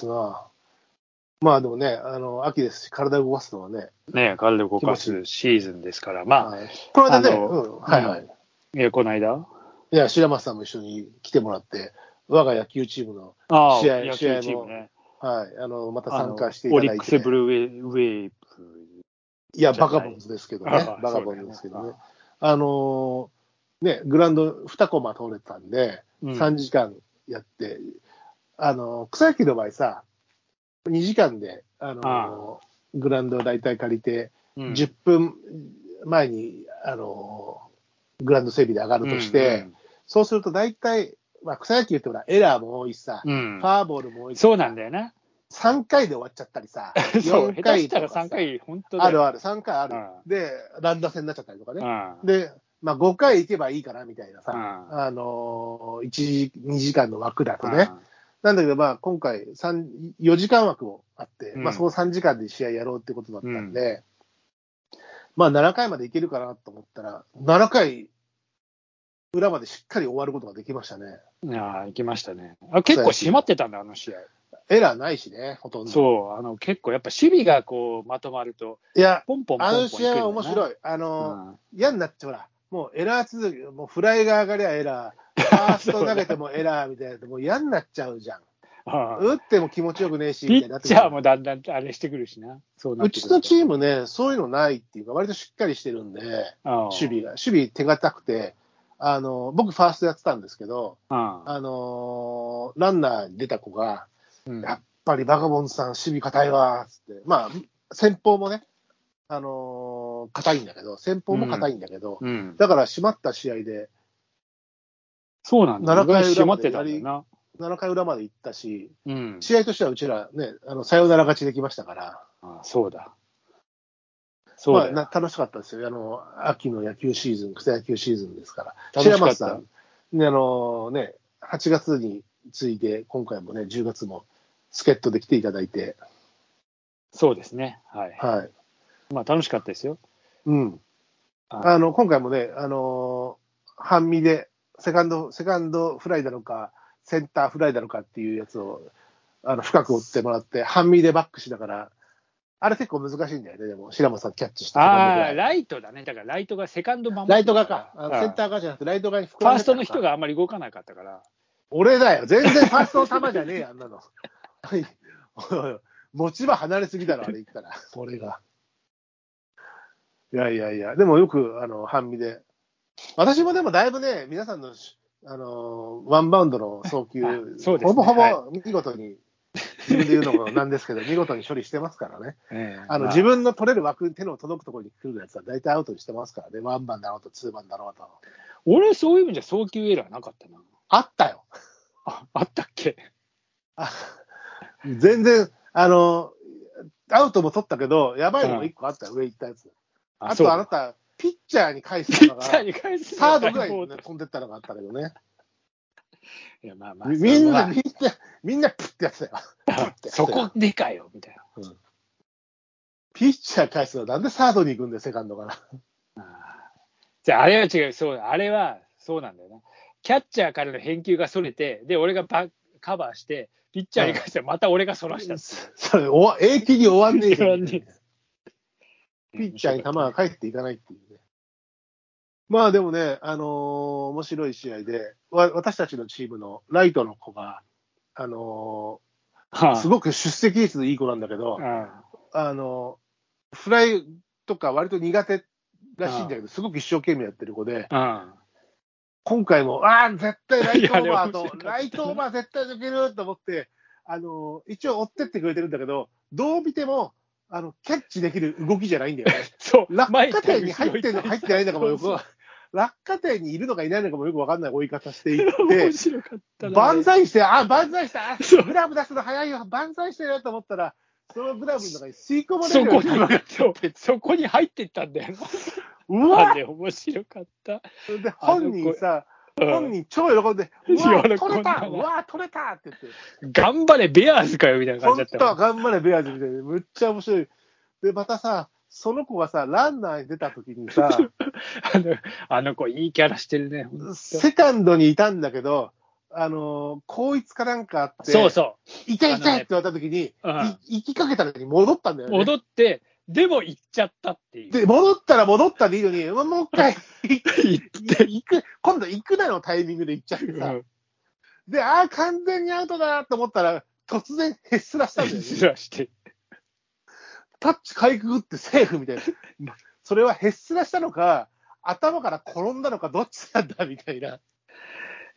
ですな。まあでもね、あの、秋ですし、体を動かすのはね。ね体を動かすシーズンですから、まあ、はい、これでね、うん、はいはい。いや、この間？いや、白松さんも一緒に来てもらって、我が野球チームの、試合野試合もね。はい、あの、また参加していただいて。オリックスブルーウェブ。いや、バカボンズですけどねあ。バカボンズですけどね。あのーね、グラウンド2コマ通れてたんで、うん3時間やって、あのー草野球の場合さ、2時間で、あのーグラウンドを大体借りて、うん10分前に、あのーグラウンド整備で上がるとして、そうすると大体、まあ、草野球ってほら、エラーも多いしさ、うんうんファーボールも多いしそうなんだよな。3回で終わっちゃったりさ、そう、4下手回したらとかさ3回、本当。あるある、3回ある。うで、乱打戦になっちゃったりとかね。うんで、まあ、5回行けばいいかなみたいなさ、うんあのー、1時、2時間の枠だとね。なんだけど、まあ、今回3、4時間枠もあって、うんまあ、その3時間で試合やろうってことだったんで、まあ、7回までいけるかなと思ったら、7回裏までしっかり終わることができましたね。うん。いきましたね。あ結構閉まってたんだ、あの試合。エラーないしね、ほとんど。そう、あの結構やっぱ守備がこうまとまると、いや、ポンポンポンポンあの試合は面い白い。あのー、な。嫌になっちゃうほら、もうエラー続き、もうフライが上がりゃエラー、ファースト投げてもエラーみたいな、もう嫌になっちゃうじゃん。うんうん打っても気持ちよくねえし、ピッチャーもだんだんあれしてくるしな。そうちのチームね、そういうのないっていうか、割としっかりしてるんで、うん守備が、守備手堅くて、あの、僕ファーストやってたんですけど、うんあのランナーに出た子が、うん。やっぱりバカボンさん守備硬いわ、つって、まあ、先方もね、あの硬いんだけど、先方も硬いんだけど、うん。だから締まった試合で、そうなんだ。7回裏まで閉まってたんだよな。7回裏まで行ったし、うん。試合としてはうちらね、あの、サヨナラ勝ちできましたから、あそうだ。そうだよ。まあ、な楽しかったですよ。あの、秋の野球シーズン、草野球シーズンですから。楽しかった白松さん、ね、あのね、8月に次いで、今回もね、10月も助っ人で来ていただいて、そうですね。はい。はい。まあ楽しかったですよ。うん。ああの、今回もね、あの半身で、セカンド、セカンドフライなのか、センターフライなのかっていうやつを、あの、深く追ってもらって、半身でバックしながら、あれ結構難しいんだよね、でも、白松さんキャッチして、あー、ライトだね。だからライトがセカンド守ライト側か。センター側じゃなくて、ライト側に膨ファーストの人が。があんまり動かなかったから。俺だよ。全然ファーストの球じゃねえよ、あんなの。持ち場離れすぎだろ、あれ言ったら。俺が。いやいやいや、でもよく、あの、半身で。私もでもだいぶね、皆さんのし、あの、ワンバウンドの送球、あそうですねほぼほぼは見事に、自分で言うのもなんですけど、見事に処理してますからね。ええあの、ま自分の取れる枠、手の届くところに来るやつは大体アウトにしてますからね。ワンバンだろうと、ツーバンだろうと。俺、そういう意味じゃ送球エラーなかったな。あったよ。あ、あったっけ？あ全然、あの、アウトも取ったけど、やばいのも一個あったよ、上行ったやつ。あとあなた、ピッチャーに返すのが、サードぐらい飛んでったのがあったけどね。いや、まあまあ。みみんな、そみんな、みんなプッてやってたよ。そこでかよ、みたいな。ピッチャー返すのなんでサードに行くんだよ、セカンドから。じゃあ、あれは違う、そう、あれはそうなんだよな。キャッチャーからの返球がそれて、で、俺がバカバーして、ピッチャーに返して、また俺がそらしたう。それ、永久に終わんねえじゃん終わんねピッチャーに球が返っていかないっていうね。まあでもね、あのー面白い試合で、わ私たちのチームのライトの子が、あのはあ。ーすごく出席率いい子なんだけど、ああ。のーフライとか割と苦手らしいんだけど、すごく一生懸命やってる子で、あ今回も、ああ、絶対ライトオーバーとも、ライトオーバー絶対抜けると思って、あのー一応追ってってくれてるんだけど、どう見ても、あの、キャッチできる動きじゃないんだよね。そう、落前下点に入ってるのか入ってないのかもよく落下点にいるのかいないのかもよくわかんない追い方していっ面て、白かったな。万歳して、あ、万歳した、あそうグラブ出すの早いよ、万歳してよと思ったら、そのグラブの中に吸い込まれるようなに、そこに入ってったんだよ。うわあれ面白かった。それで本人さ、うん本人超喜んで、うんだ取れたうわ、取れたって言って。頑張れ、ベアーズかよ、みたいな感じだ本当はったもん。頑張れ、ベアーズみたいで、むっちゃ面白い。で、またさ、その子がさ、ランナーに出た時にさ、あのあの子、いいキャラしてるね。セカンドにいたんだけど、あのー、高一かなんかあって、そうそ痛い痛いって言われた時に、う。うんい行きかけたのに戻ったんだよね。戻って、でも行っちゃったっていう。で、戻ったら戻ったでいいのに、もう一回、行って、行く、今度行くなのタイミングで行っちゃってさ。で、ああ、完全にアウトだと思ったら、突然へっすらしたんだよね。ずらして。タッチかいくぐってセーフみたいな。それはへっすらしたのか、頭から転んだのか、どっちなんだみたいな。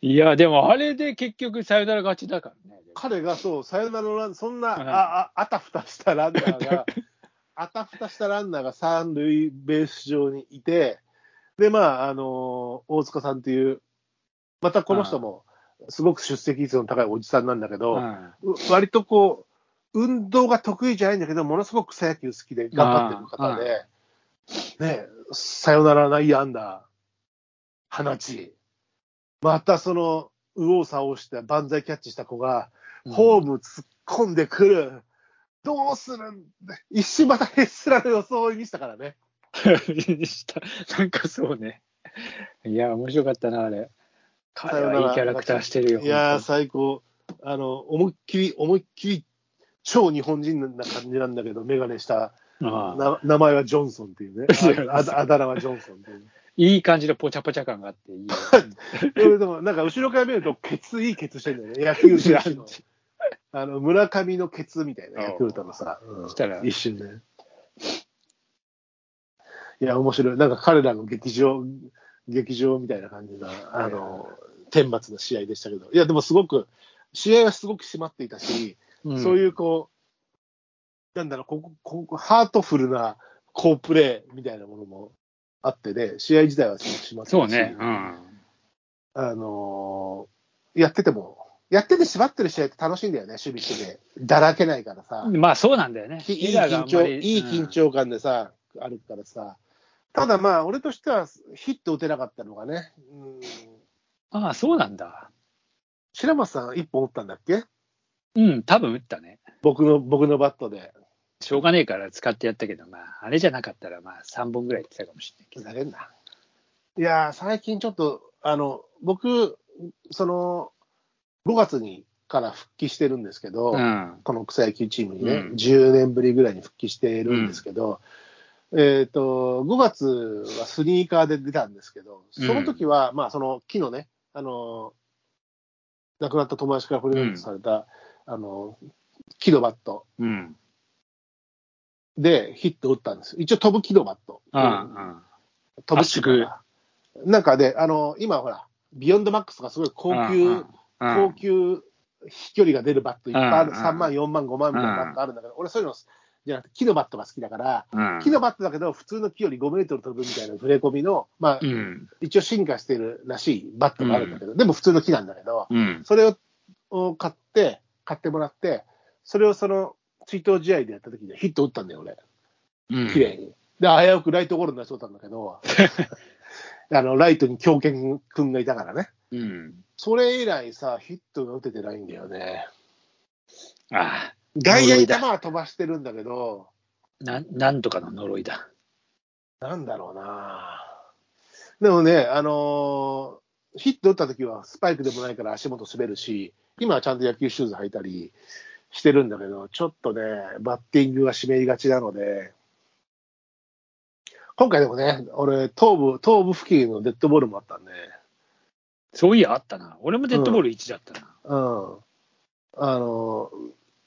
いや、でもあれで結局サヨナラ勝ちだからね。彼がそう、サヨナラのラン、そんな、うんあああたふたしたランナーが、あたふたしたランナーが三塁ベース上にいて、で、まあ、あの大塚さんっていう、またこの人も、すごく出席率の高いおじさんなんだけど、割とこう、運動が得意じゃないんだけど、ものすごく草野球好きで頑張ってる方で、ね、サヨナラ内野安打、放ち、またその、右往左往して万歳キャッチした子が、ホーム突っ込んでくる。どうするんだ一瞬またヘッスラの装いにしたからね。した。なんかそうね。いや、面白かったな、あれ。彼さよならはいいキャラクターしてるよ。いや最高。あの、思いっきり、思いっきり、超日本人な感じなんだけど、メガネした、当あ名前はジョンソンっていうね。あああだ名はジョンソンっていう、ね。いい感じのポチャポチャ感があっていいよ。ででも、なんか後ろから見ると、ケツ、いいケツしてるんだよね。野球選手の。あの、村上のケツみたいな、ヤクルトのさ。うんしたら一瞬で。いや、面白い。なんか彼らの劇場、劇場みたいな感じな、あの、天末の試合でしたけど。いや、でもすごく、試合はすごく締まっていたし、そうういうこう、なんだろう、ここ、ここ、ハートフルな好プレーみたいなものもあってね、試合自体はすごく締まってたしそうね。うん。あのーやってても、やってて縛ってる試合って楽しいんだよね、守備してて。だらけないからさ。まあそうなんだよね。きいい緊張、いい緊。張感でさ、あるからさ。ただまあ、俺としてはヒット打てなかったのがね、うん、うんああ、そうなんだ。白松さん一本打ったんだっけ？うん、多分打ったね。僕の、僕のバットで。しょうがねえから使ってやったけど、まあ、あれじゃなかったら、まあ、3本ぐらいいってたかもしれないけど。ふざけんな。いやー、最近ちょっと、あの、僕、その、5月にから復帰してるんですけど、うん。この草野球チームにね、うん10年ぶりぐらいに復帰しているんですけど、えっ、と、5月はスニーカーで出たんですけど、その時は、まあ、その木のね、あの、亡くなった友達からプレゼントされた、あの、木のバットうん。でヒット打ったんです。一応飛ぶ木のバット。うん。うん。飛ぶ木がなんかで、あの、今ほら、ビヨンドマックスがすごい高級、うん高級飛距離が出るバットいっぱいある、うん3万、4万、5万みたいなバットあるんだけど、俺そういうのじゃなくて木のバットが好きだから、うん。木のバットだけど、普通の木より5メートル飛ぶみたいな触れ込みの、まあ、うん。一応進化してるらしいバットがあるんだけど、でも普通の木なんだけど、うん。それをを買って、買ってもらって、それをその追悼試合でやった時にヒット打ったんだよ、俺。うん。綺麗に。で、危うくライトゴロになりそうだったんだけど、あの、ライトに強肩君がいたからね。うん。それ以来さ、ヒットが打ててないんだよね。ああ、外野に球は飛ばしてるんだけど、なん、なんとかの呪いだ。なんだろうなでもね、あのーヒット打った時はスパイクでもないから足元滑るし、今はちゃんと野球シューズ履いたりしてるんだけど、ちょっとね、バッティングが湿りがちなので、今回でもね、俺、頭部、頭部付近のデッドボールもあったんで、そういや、あったな。俺もデッドボール1だったな。うん。あの、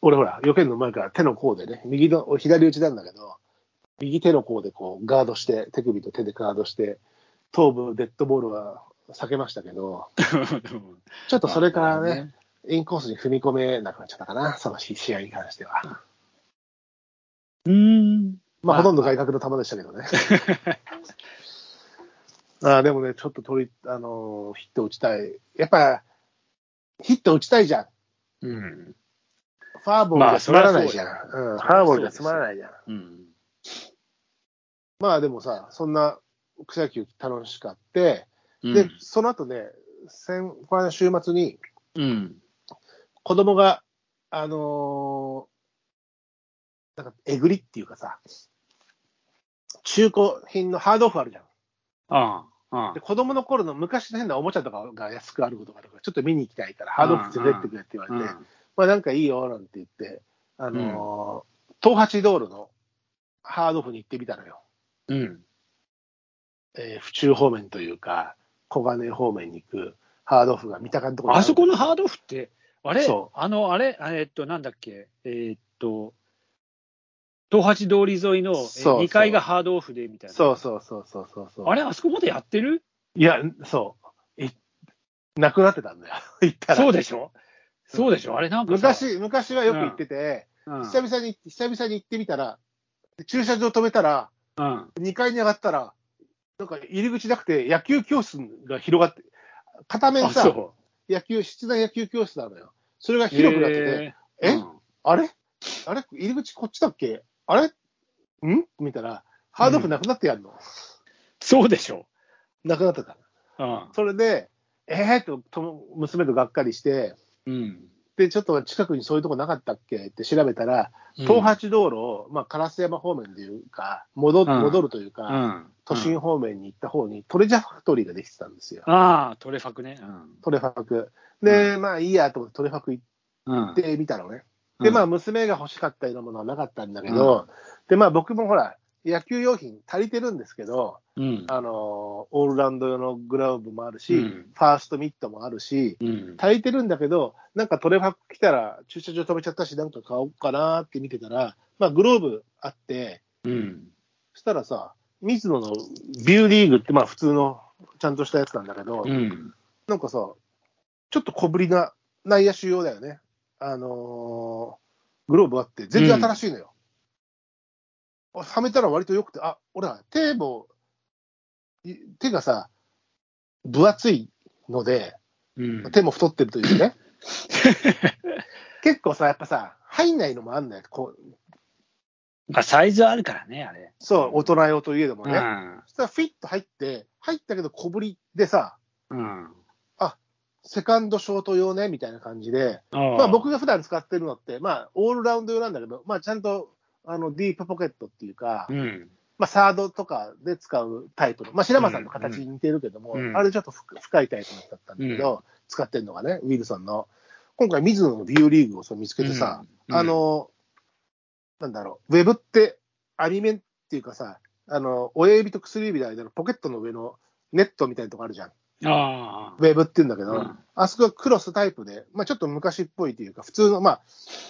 俺ほら、避けるの前から手の甲でね、右の、俺左打ちなんだけど、右手の甲でこうガードして、手首と手でガードして、頭部デッドボールは避けましたけど、ちょっとそれからね、インコースに踏み込めなくなっちゃったかな、その試合に関しては。うーん。まあ、まあほとんど外角の球でしたけどね。あーでもね、ちょっと取り、あのーヒット打ちたい。やっぱ、ヒット打ちたいじゃん。うん。ファーボールじゃつまらないじゃん。うん、ファーボールじゃつまらないじゃん。うん。まあでもさ、そんな草野球楽しかって、うんで、その後ね、先、この間週末にうん。子供が、あのーなんか、えぐりっていうかさ、中古品のハードオフあるじゃん。あうんで子供の頃の昔の変なおもちゃとかが安くあることがあるから、ちょっと見に行きたいから、ハードオフ連れてってくれって言われて、まあなんかいいよなんて言って、あのー東八道路のハードオフに行ってみたのよ。うん。うん。えー府中方面というか、小金井方面に行くハードオフが見た感じのところにあそこのーハードオフって、あれ？そあの、あれ？えーっと、なんだっけ？えーっと、東八通り沿いのそうそう2階がハードオフでみたいな。そうそうそうそうそうそう。あれ？あそこまでやってる？いや、そう。いなくなってたんだよ。行ったら。そうでしょ？そうでしょ？あれなんかさ、昔、昔はよく行ってて、うん、久々に、久々に行ってみたら、駐車場止めたら、うん。2階に上がったら、なんか入り口なくて、野球教室が広がって、片面あ、さ、そ野球、室内野球教室なのよ。それがう。広くなってて、え？うんあれ？あれ？入り口こっちだっけ？あれ？ん？見たら、ハードオフなくなってやんの。そうでしょなくなってた。うん。それで、えー、とと、娘とがっかりして、うん。で、ちょっと近くにそういうとこなかったっけって調べたら、東八道路を、まあ、烏山方面というか、戻うん戻るといううか、ん。都心方面に行った方にトレジャーファクトリーができてたんですよ。ああ、トレファクね。トレファク。で、まあいいやと思ってトレファク行うん。ってみたのね。で、まあ娘が欲しかったようなものはなかったんだけど、で、まあ僕もほら、野球用品足りてるんですけど、うん。あの、オールラウンド用のグラブもあるし、うんファーストミットもあるし、うん。足りてるんだけど、なんかトレファク来たら駐車場止めちゃったし、なんか買おうかなって見てたら、まあグローブあって、うん。そしたらさ、水野のビューリーグってまあ普通のちゃんとしたやつなんだけど、うん。なんかさ、ちょっと小ぶりな内野手用だよね。あのーグローブあって、全然新しいのよ。あはめたら割と良くて、あ、俺は手も、い手がさ、分厚いので、うん。手も太ってるというね。結構さ、やっぱさ、入んないのもあんのよ。こうまあ、サイズあるからね、あれ。そう、大人用といえどもうね。ん。そしたらフィッと入って、入ったけど小ぶりでさ、うん。セカンドショート用ね、みたいな感じで、ままあ、僕が普段使ってるのって、まあ、オールラウンド用なんだけど、まあ、ちゃんとあのディープポケットっていうか、うん。まあ、サードとかで使うタイプの、まあ、白間さんの形に似てるけども、うん。あれちょっと深深いタイプだったんだけど、使ってるのがね、ウィルソンの。今回、水野のビューリーグをそう見つけてさ、うん。あの、なんだろう、ウェブって、アニメっていうかさ、あの、親指と薬指の間のポケットの上のネットみたいなとこあるじゃん。ウェブって言うんだけど、うん。あそこはクロスタイプで、まあ、ちょっと昔っぽいというか、普通の、まあ、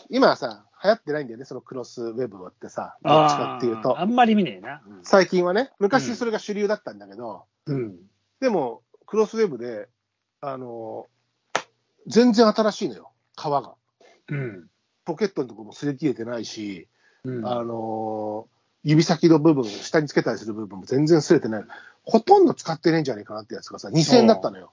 今はさ、流行ってないんだよね、そのクロスウェブってさ、どっちかっていうとあ。んまり見ねえな。最近はね、昔それが主流だったんだけど、うん。でも、クロスウェブで、あの全然新しいのよ、皮が。うん。ポケットのところも擦れ切れてないし、うん。あの指先の部分、下につけたりする部分も全然擦れてない。ほとんど使ってねえんじゃねえかなってやつがさ、2000円だったのよ。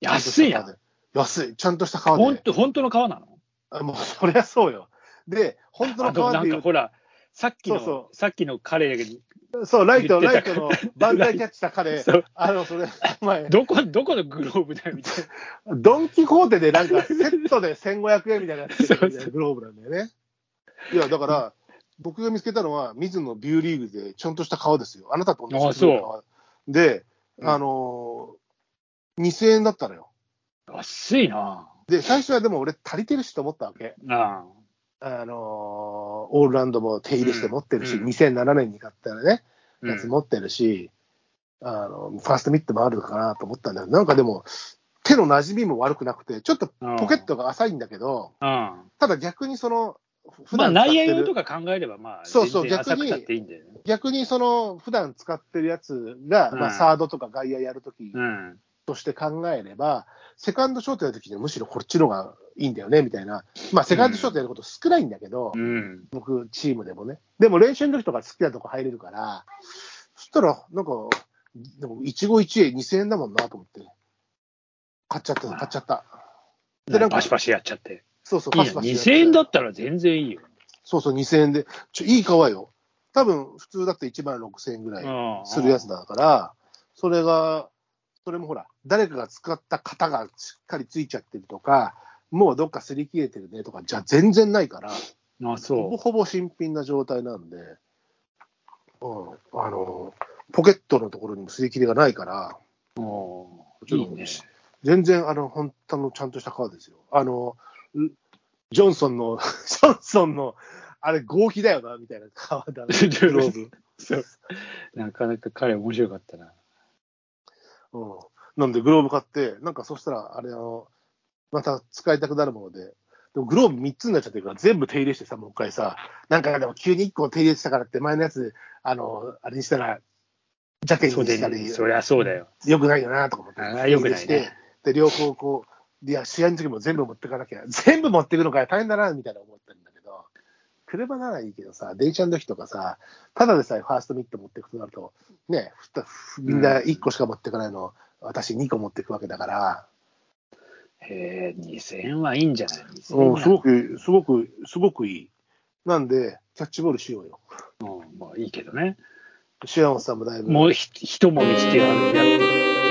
安いやん。安い。ちゃんとした皮で。ほんと、本当の皮なの？あもう、そりゃそうよ。で、本当のあとなん皮で言うかほら、さっきの、そうそさっきの彼に、そう、ライト、ライトのバンダイキャッチした彼あの、それ、お前、どこ、どこのグローブだよみたいドン・キホーテでなんかセットで1500円みたいなやつグローブなんだよね。いや、だから、僕が見つけたのは、水野ビューリーグでちゃんとした革ですよ。あなたと同じあそう革で、うんあのー、2000円だったのよ。な。安いな。で、最初はでも俺足りてるしと思ったわけ。ああのー、オールラウンドも手入れして持ってるし、うん2007年に買ったらね、あ。やつ持ってるし、あの、ファーストミットもあるかなと思ったんだけど、なんかでも、手の馴染みも悪くなくて、ちょっとポケットが浅いんだけど、うん。ただ逆にその、普まあ、段使って内野用とる、か考えれば、まあ、そうそう逆に。逆にその、普段使ってるやつが、うんまあ、サードとか外野やるときうん。として考えれば、セカンドショートやるときにはむしろこっちのがいいんだよね、みたいな。まあ、セカンドショートやること少ないんだけど、うん。僕、チームでもね。でも練習の時とか好きなとこ入れるから、そしたら、なんか、でも、一期一会2000円だもんなと思って、買っちゃった、買っちゃった。でなんかパシパシやっちゃって。そうそう、パシパシやって。2000円だったら全然いいよ。そうそう、2000円で。ちょ、いい革よ。多分、普通だって1万6000円ぐらいうんするやつだから、それが、それもほら、誰かが使った型がしっかりついちゃってるとか、もうどっか擦り切れてるねとか、じゃあ全然ないから、あ、ほぼそほぼ新品な状態なんで、うん、あの、ポケットのところにも擦り切れがないから、おーちょっとね。全然、あの、本当のちゃんとした革ですよ。あの、んジョンソンの、ジョンソンの、あれ、合皮だよな、みたいな革だな、グロー。なかなか彼面白かったな。うん。なんで、グローブ買って、なんかそしたら、あれ、あの、また使いたくなるもので、でもグローブ3つになっちゃってるから、全部手入れしてさ、もう一回さ、なんかでも急に1個手入れしたからって、前のやつ、あの、あれにしたら、ジャケにそうしたり、でそりゃそうだよ。よくないよなとか思って、あー良くないね。で、両方こう、いや、試合の時も全部持ってかなきゃ、全部持ってくのかよ、大変だな、みたいな思ってるんだけど、車ならいいけどさ、電車の時とかさ、ただでさえファーストミット持ってくとなると、ね、ふたふみんな1個しか持ってかないの、私2個持ってくわけだから、へえ、2000円はいいんじゃない？2000うん、円すごく、すごく、すごくいい。なんで、キャッチボールしようよ。うん、まあいいけどね。シアンさんもだいぶ。もうひ一揉みしてやる